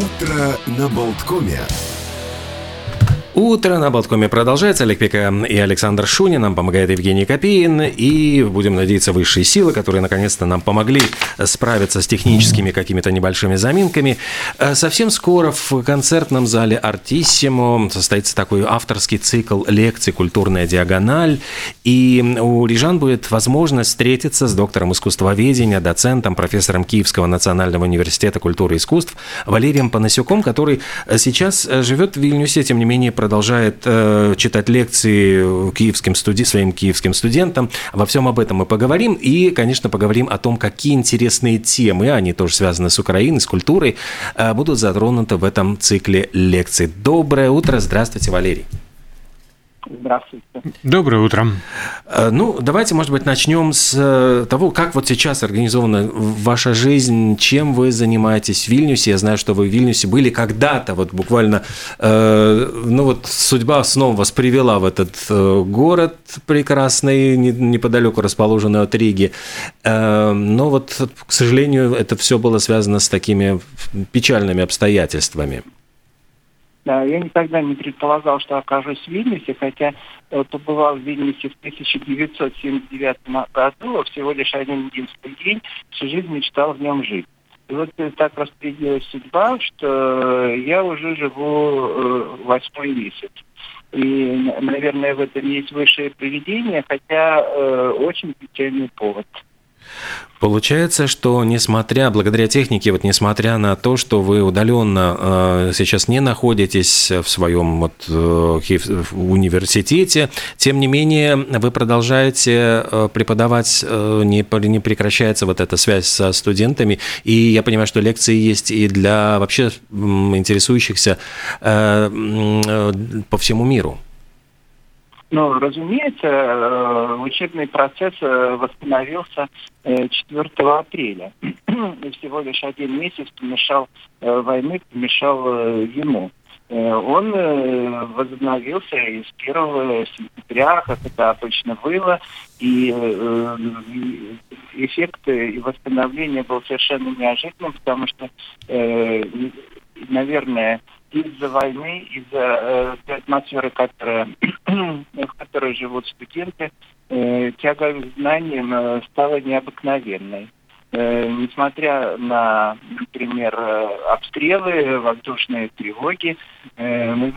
Утро на Болткоме. Утро на Болткоме продолжается. Олег Пека и Александр Шунин. Нам помогает Евгений Копеин. И будем надеяться, высшие силы, которые наконец-то нам помогли справиться с техническими какими-то небольшими заминками. Э, совсем скоро в концертном зале Артиссимо состоится такой авторский цикл лекций «Культурная диагональ». И у рижан будет возможность встретиться с доктором искусствоведения, доцентом, профессором Киевского национального университета культуры и искусств Валерием Панасюком, который сейчас живет в Вильнюсе, тем не менее продолжает э, читать лекции киевским студи... своим киевским студентам. Во всем об этом мы поговорим. И, конечно, поговорим о том, какие интересные темы, они тоже связаны с Украиной, с культурой, э, будут затронуты в этом цикле лекций. Доброе утро. Здравствуйте, Валерий. Здравствуйте. Доброе утро. Э, ну, давайте, может быть, начнем с э, того, как вот сейчас организована ваша жизнь, чем вы занимаетесь в Вильнюсе. Я знаю, что вы в Вильнюсе были когда-то, вот буквально, э, ну вот судьба снова вас привела в этот город прекрасный, неподалеку расположенный от Риги. Э, но вот, к сожалению, это все было связано с такими печальными обстоятельствами. Да, я никогда не предполагал, что окажусь в Вильнюсе, хотя э, побывал в Вильнюсе в 1979 году, всего лишь один единственный день, всю жизнь мечтал в нем жить. И вот так распределилась судьба, что я уже живу э, восьмой месяц. И, наверное, в этом есть высшее поведение, хотя э, очень печальный повод. Получается, что несмотря, благодаря технике, вот несмотря на то, что вы удаленно э, сейчас не находитесь в своем вот, э, университете, тем не менее вы продолжаете э, преподавать, э, не, не прекращается вот эта связь со студентами, и я понимаю, что лекции есть и для вообще интересующихся э, э, по всему миру. Ну, разумеется, э, учебный процесс э, восстановился 4 э, апреля. И всего лишь один месяц помешал войны, помешал ему. Он возобновился и с 1 сентября, как это обычно было, и эффект и восстановление был совершенно неожиданным, потому что, наверное, из-за войны, из-за э, атмосферы, которая, в которой живут студенты, э, тяга к знаниям э, стала необыкновенной. Э, несмотря на, например, э, обстрелы, воздушные тревоги, э, мы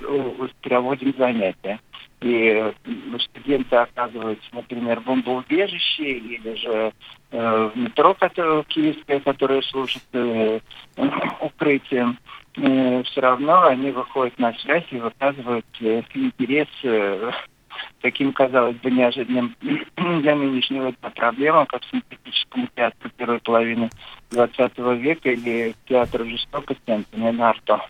проводим занятия. И студенты оказываются, например, в бомбоубежище или же э, в метро, которое, киевское, которое служит э, укрытием. Э, все равно они выходят на связь и выказывают э, интерес э, таким, казалось бы, неожиданным для нынешнего дня проблемам, как синтетическому театру первой половины XX века или театру жестокости Антонина Арто.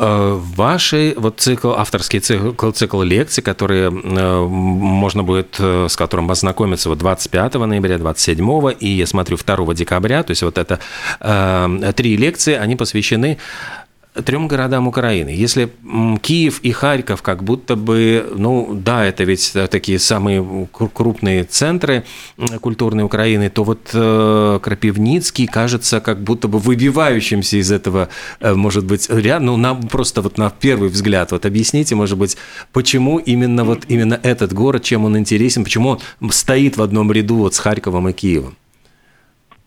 Э, вашей вот цикл, авторский цикл, цикл лекций, которые э, можно будет, э, с которым ознакомиться вот 25 ноября, 27 и, я смотрю, 2 декабря, то есть вот это три лекции, они посвящены трем городам Украины. Если Киев и Харьков как будто бы, ну да, это ведь такие самые крупные центры культурной Украины, то вот э, Крапивницкий кажется как будто бы выбивающимся из этого, э, может быть, ряд, ну на, просто вот на первый взгляд. Вот объясните, может быть, почему именно вот именно этот город, чем он интересен, почему он стоит в одном ряду вот с Харьковом и Киевом?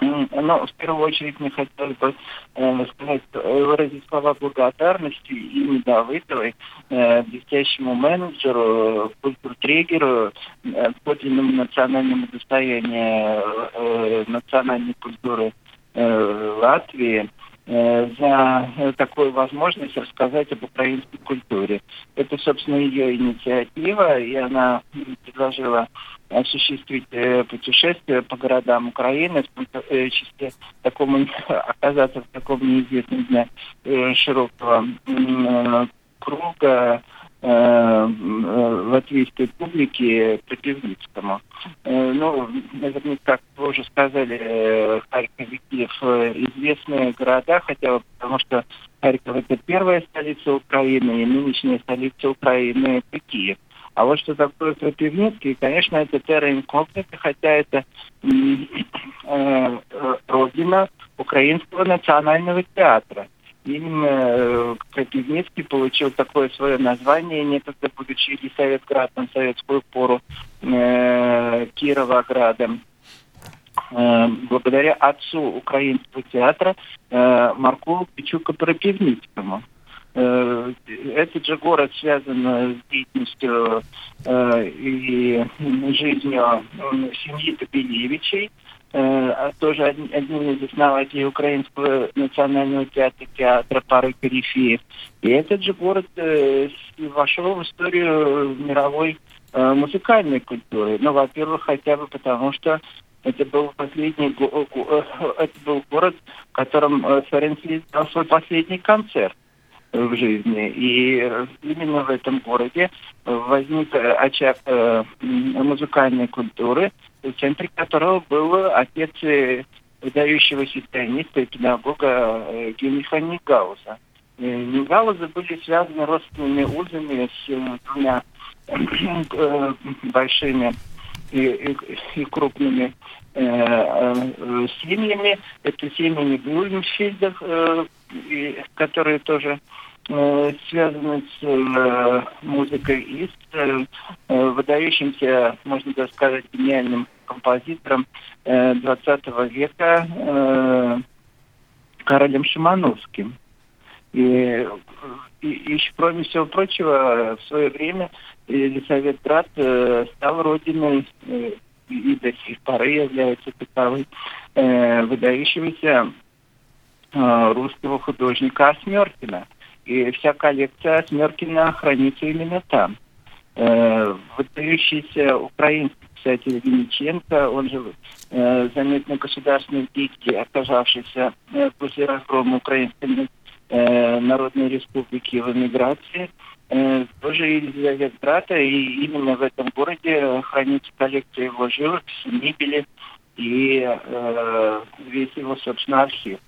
Ну, в первую очередь мне хотелось бы э, сказать, э, выразить слова благодарности Ине Давыдовой, э, блестящему менеджеру, культуртрегеру, э, подлинному национальному достоянию э, национальной культуры э, Латвии. э, за такую возможность рассказать об украинской культуре. Это, собственно, ее инициатива, и она предложила осуществить э, путешествие по городам Украины, в э, числе такому, оказаться в таком неизвестном для э, широкого э, круга э, латвийской публики Пропивницкому. Э, ну, наверняка, как вы уже сказали, э, Харьков и э, известные города, хотя бы потому что Харьков это первая столица Украины, и нынешняя столица Украины это Киев. А вот что такое Крапивницкий, конечно, это терра инкогнита, хотя это э, родина Украинского национального театра. Именно Крапивницкий получил такое свое название, некогда будучи Елисаветградом в советскую пору э, Кировоградом. Э, благодаря отцу украинского театра э, Марку Пичука Пропивницкому. Э, этот же город связан с деятельностью э, и жизнью семьи Топилевичей, э, тоже одним из основателей Украинского национального театра, театра пары перифеев. И этот же город вошел в историю мировой музыкальной культуры. Ну, во-первых, хотя бы потому, что это был последний это был город, в котором Ференс дал свой последний концерт в жизни. И именно в этом городе возник очаг э, музыкальной куры, в центре которого был отец э, выдающегося пианиста и педагога э, Генриха Нигауза. Нигаузы были связаны родственными узами с двумя большими и, и, и крупными э, э, семьями. Это семьи Блюмфильдов, э, которые тоже э, связаны с э, музыкой и с э, выдающимся, можно так сказать, гениальным композитором э, 20 века э, Каролем Шимановским. И, и, и кроме всего прочего, в свое время Елисаветград э, стал родиной э, и до сих пор является таковой э, э, русского художника Смеркина. И вся коллекция Смеркина хранится именно там. Э, выдающийся украинский писатель Винниченко, он же э, заметно государственный деятель, оказавшийся э, после разгрома Украинской э, Народной Республики в эмиграции, э, тоже брата, и именно в этом городе хранится коллекция его живописи, мебели и э, весь его, собственно, архив.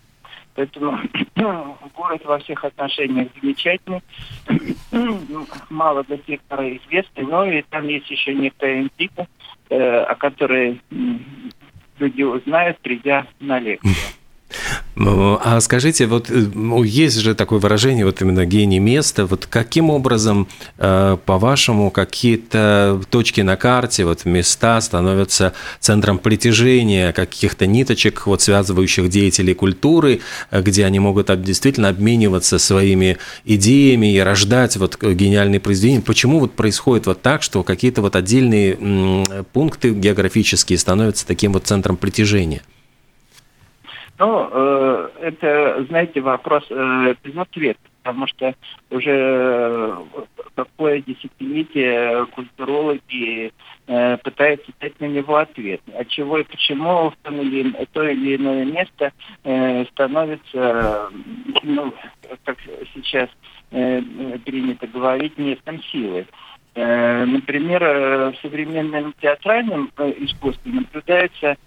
Поэтому город во всех отношениях замечательный, мало до пор известный, но и там есть еще некоторые интриги, э, о которой люди узнают, придя на лекцию. А скажите, вот э, ну, есть же такое выражение, вот именно гений места, вот каким образом, э, по-вашему, какие-то точки на карте, вот места становятся центром притяжения каких-то ниточек, вот связывающих деятелей культуры, э, где они могут действительно обмениваться своими идеями и рождать вот гениальные произведения? Почему вот происходит вот так, что какие-то вот отдельные пункты географические становятся таким вот центром притяжения? Ну, э, это, знаете, вопрос э, без ответа, потому что уже э, какое десятилетие культурологи э, пытаются дать на него ответ. От чего и почему в том или, то или иное место э, становится, ну, как сейчас э, принято говорить, местом силы. Э, например, э, в современном театральном искусстве наблюдается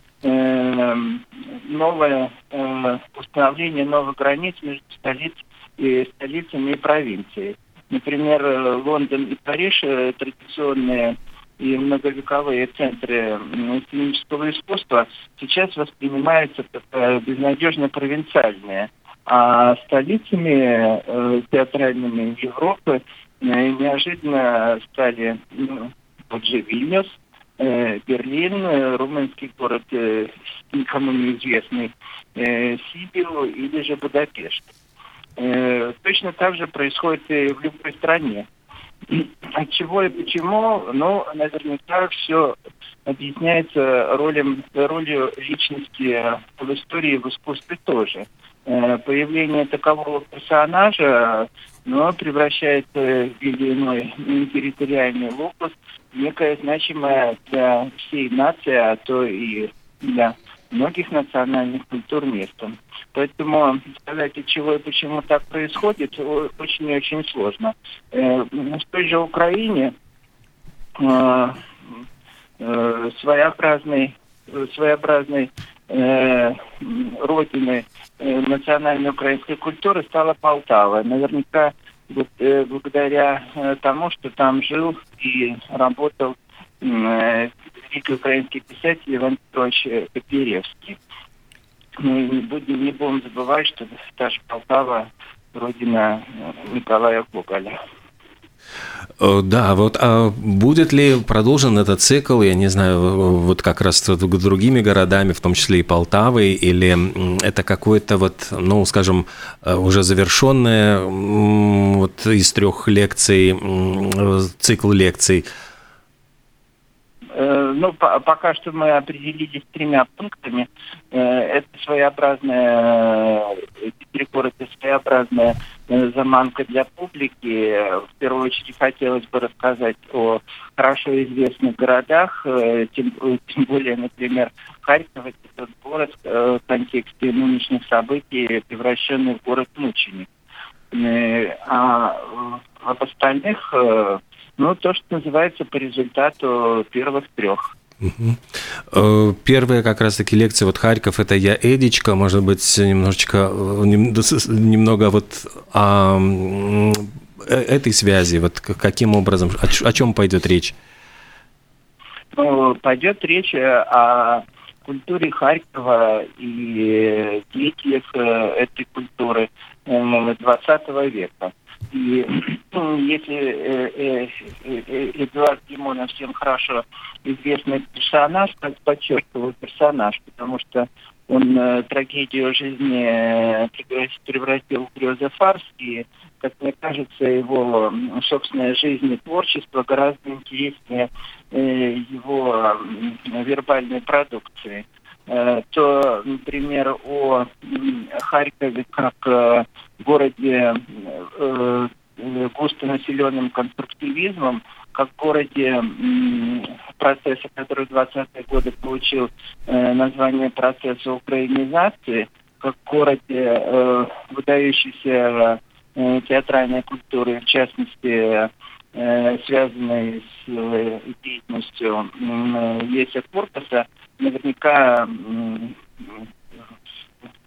новое э, установление новых границ между столиц и столицами и провинцией. Например, э, Лондон и Париж э, традиционные и многовековые центры сценического искусства сейчас воспринимаются как э, безнадежно провинциальные. А столицами э, театральными Европы э, неожиданно стали ну, тот же Вильнюс, Э, Берлин, э, румынский город, э, никому неизвестный, Сибиру или же Будапешт. Точно так же происходит и в любой стране. От чего и почему? Ну, наверняка все объясняется ролем, ролью личности в истории в искусстве тоже. Появление такового персонажа но превращает в или иной территориальный локус некая значимая для всей нации, а то и для многих национальных культур место. Поэтому сказать, от чего и почему так происходит, очень и очень сложно. Э, в той же Украине э, э, своеобразной, своеобразной родины национальной украинской культуры стала Полтава. Наверняка благодаря тому, что там жил и работал великий украинский писатель Иван Петрович Котляревский. Мы не будем, не будем забывать, что же Полтава родина Николая Гоголя. Э, да, вот а будет ли продолжен этот цикл, я не знаю, вот как раз с другими городами, в том числе и Полтавой, или это какое-то вот, ну, скажем, э, уже завершенное вот из трех лекций, цикл лекций – Э, ну, пока что мы определились тремя пунктами. Э, это своеобразная, перекор, это своеобразная э, заманка для публики. В первую очередь хотелось бы рассказать о хорошо известных городах, тем, тем более, например, Харьков, это тот город в контексте нынешних событий, превращенный в город мученик. А об остальных ну, то, что называется по результату первых трех. Угу. Первая как раз-таки лекция вот Харьков, это я Эдичка, может быть, немножечко, э, немного вот о э, этой связи, вот каким образом, о чем пойдет речь? Ну, пойдет речь о культуре Харькова и деятелях этой культуры 20 века. И если э, э, э, Эдуард Димонов всем хорошо известный персонаж, подчеркиваю персонаж, потому что он э, трагедию жизни э, превратил в грезы фарс, и, как мне кажется, его собственная жизнь и творчество гораздо интереснее э, его э, вербальной продукции. Э, то, например, о Харькове как э, городе э, густонаселенным конструктивизмом, как городе процесса, который в 20-е годы получил название процесса украинизации, как городе выдающейся театральной культуры, в частности, связанной с деятельностью Леся Корпуса, наверняка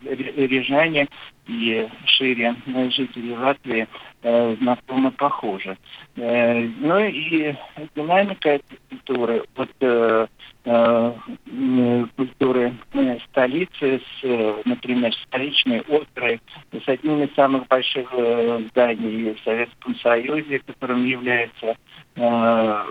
рижане и шире жители Латвии э, знакомы похожи. Э, ну и динамика этой культуры, вот э, э, культуры э, столицы, с, э, например, столичной оперой, с одним из самых больших э, зданий в Советском Союзе, которым является э,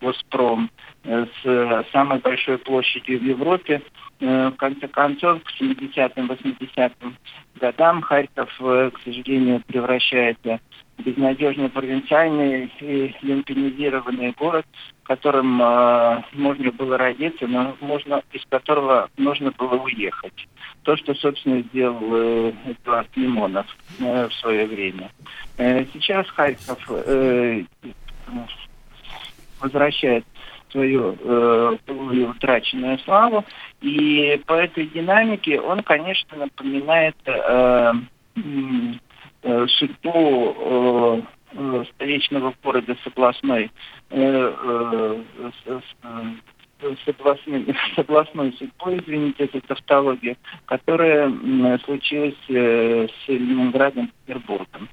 Госпром, э, с самой большой площадью в Европе, Э, в конце концов, к 70-м, 80-м годам Харьков, э, к сожалению, превращается в безнадежно провинциальный и люмпинизированный город, в котором э, можно было родиться, но можно, из которого нужно было уехать. То, что, собственно, сделал э, Эдуард Лимонов э, в свое время. Э, сейчас Харьков э, возвращает свою э, утраченную славу. И по этой динамике он, конечно, напоминает э, э, судьбу э, э, столичного города с областной, э, э, с, с областной, с областной судьбой, извините, это тавтология, которая случилась э, с Ленинградом и Петербургом.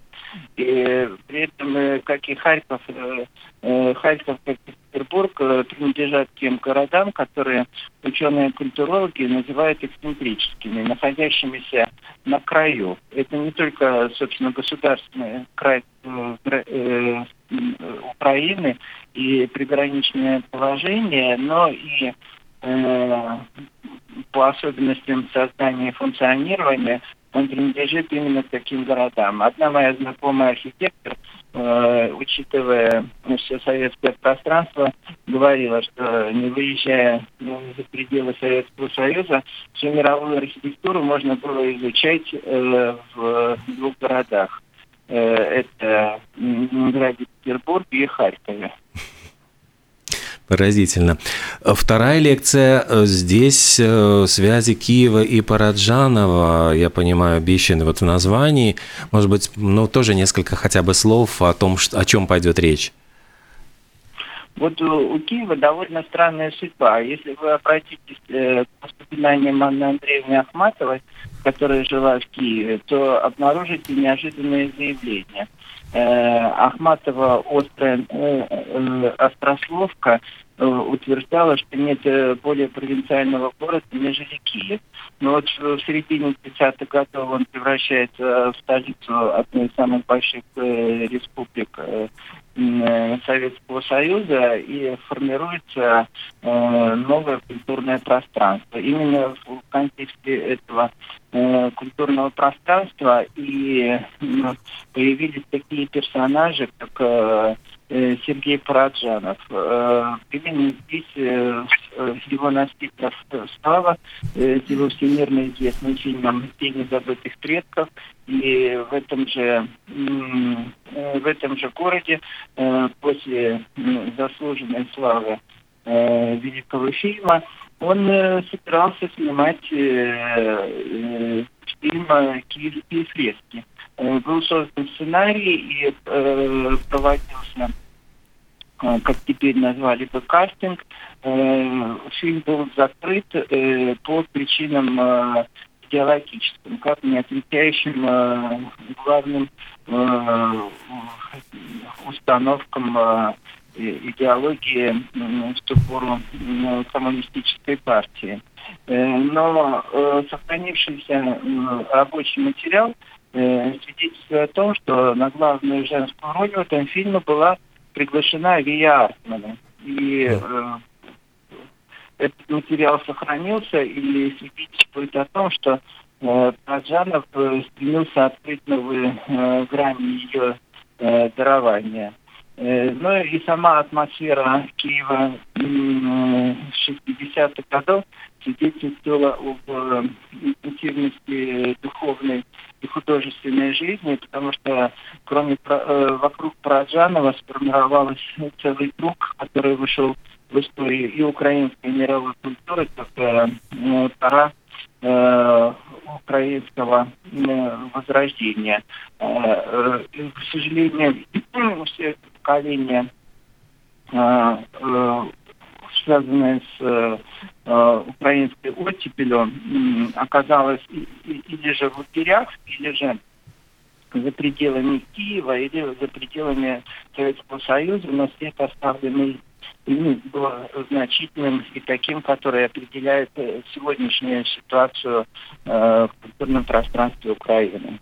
И при этом, э, как и Харьков, э, э, Харьков, как и Петербург, принадлежат тем городам, которые ученые-культурологи называют эксцентрическими, находящимися на краю. Это не только, собственно, государственный край Украины и приграничное положение, но и по особенностям создания и функционирования он принадлежит именно таким городам. Одна моя знакомая архитектор, э, учитывая все советское пространство, говорила, что не выезжая ну, за пределы Советского Союза, всю мировую архитектуру можно было изучать э, в двух городах. Э, это Ленинграде, Петербург и Харькове. Поразительно. Вторая лекция э, здесь э, связи Киева и Параджанова, я понимаю, обещаны вот в названии. Может быть, ну, тоже несколько хотя бы слов о том, о чем пойдет речь. Вот у, у Киева довольно странная судьба. Если вы обратитесь э, к воспоминаниям Анны Андреевны Ахматовой, которая жила в Киеве, то обнаружите неожиданное заявление – Э, Ахматова острая э, э, острословка утверждала, что нет более провинциального города, нежели Киев. Но вот в середине 30-х годов он превращается в столицу одной из самых больших республик Советского Союза и формируется новое культурное пространство. Именно в контексте этого культурного пространства и появились такие персонажи, как Э, Сергей Параджанов. Э, именно здесь э, его настигла слава с его всемирно известным фильмом «Тени забытых предков». И в этом же, в этом же городе после заслуженной славы великого фильма он собирался снимать фильм «Киевские фрески». Э, был создан сценарий и э, проводился, э, как теперь назвали бы, кастинг. Фильм был закрыт по причинам идеологическим, как не отвечающим главным установкам идеологии в э, коммунистической партии. Но сохранившийся рабочий материал свидетельствует о том, что на главную женскую роль в этом фильме была приглашена Вия Артмана. И э, этот материал сохранился и свидетельствует о том, что э, Праджанов э, стремился открыть новые э, грани ее э, дарования. Э, ну и сама атмосфера Киева 60-х годов свидетельствовала об э, интенсивности духовной и художественной жизни, потому что кроме э, вокруг Параджанова сформировалась целый круг, который вышел в историю и украинской мировой культуры, как э, пора э, украинского э, возрождения. Э, э, к сожалению, все поколения э, э, связанное с э, украинской оттепелью, э, оказалось или же в лагерях, или же за пределами Киева, или за пределами Советского Союза, но след оставленный ими был значительным и таким, который определяет э, сегодняшнюю ситуацию э, в культурном пространстве Украины.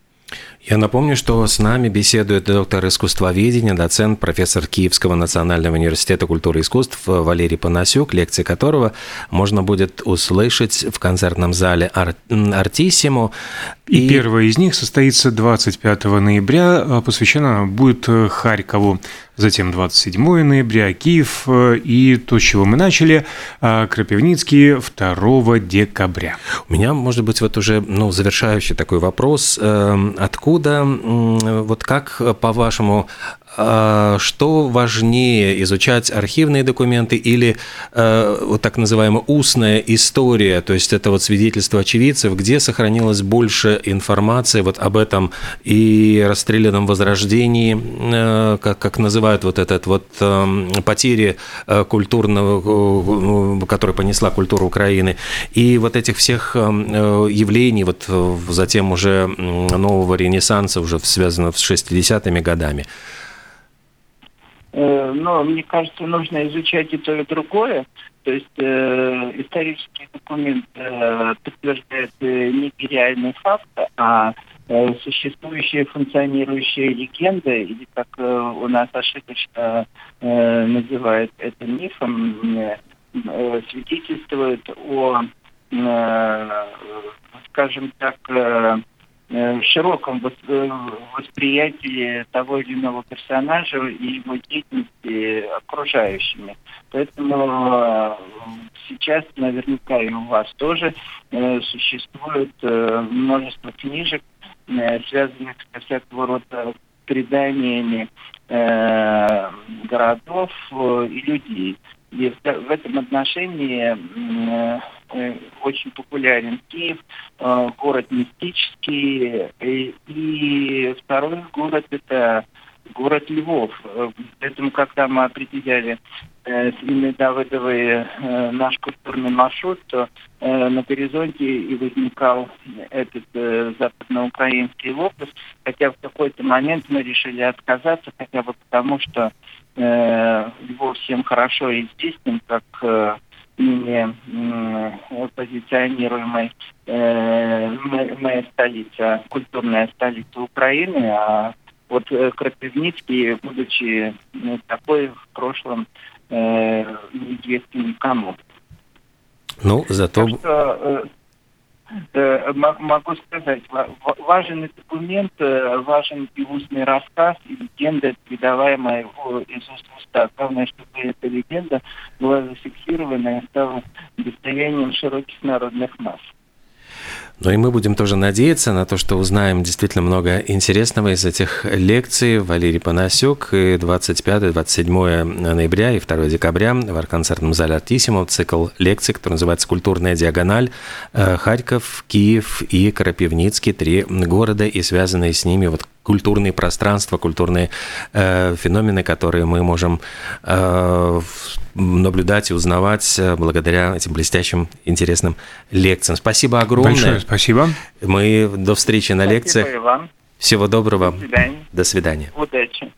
Я напомню, что с нами беседует доктор искусствоведения, доцент, профессор Киевского национального университета культуры и искусств Валерий Панасюк, лекции которого можно будет услышать в концертном зале Ар... Артисимо. И, и первая из них состоится 25 ноября, а посвящена будет Харькову. Затем 27 ноября Киев э, и то, с чего мы начали, а, Крапивницкий 2 декабря. У меня, может быть, вот уже ну, завершающий такой вопрос. Откуда, вот как, по-вашему, а, что важнее, изучать архивные документы или э, вот так называемая устная история, то есть это вот свидетельство очевидцев, где сохранилось больше информации вот об этом и расстрелянном возрождении, э, как, как называют вот этот вот э, потери культурного, который понесла культура Украины, и вот этих всех явлений, вот затем уже нового ренессанса, уже связанного с 60-ми годами. Э, но мне кажется, нужно изучать и то, и другое. То есть э, исторический документ э, подтверждает э, не реальный факт, а э, существующие функционирующие легенды, или как э, у нас ошибочно э, называют это мифом, э, э, о, э, скажем так, э, Э, широком э, восприятии того или иного персонажа и его деятельности окружающими. Поэтому э, сейчас наверняка и у вас тоже существует множество книжек, связанных со всякого рода преданиями городов и людей. И в этом отношении очень популярен Киев, э, город мистический. И, и второй город это город Львов. Поэтому, когда мы определяли с Инной Давыдовой наш культурный маршрут, то на горизонте и возникал этот западноукраинский лопус, хотя в какой-то момент мы решили отказаться, хотя бы потому, что его всем хорошо известен как ныне позиционируемой э, моя столица, культурная столица Украины, а вот э, Крапивницкий, будучи такой в прошлом э, неизвестен никому. Ну, зато... Так что, Э, могу сказать, важен документ, э, важен и устный рассказ, и легенда, передаваемая из уст в уста. Главное, чтобы эта легенда была зафиксирована и стала достоянием широких народных масс. Ну и мы будем тоже надеяться на то, что узнаем действительно много интересного из этих лекций. Валерий Панасюк, 25-27 ноября и 2 декабря в арт-концертном зале Артисимо цикл лекций, который называется «Культурная диагональ». Э, Харьков, Киев и Крапивницкий, три города и связанные с ними вот культурные пространства, культурные э, феномены, которые мы можем э, наблюдать и узнавать э, благодаря этим блестящим, интересным лекциям. Спасибо огромное. Большое спасибо. Мы до встречи на спасибо лекциях. И вам. Всего доброго. До свидания. До свидания. Удачи.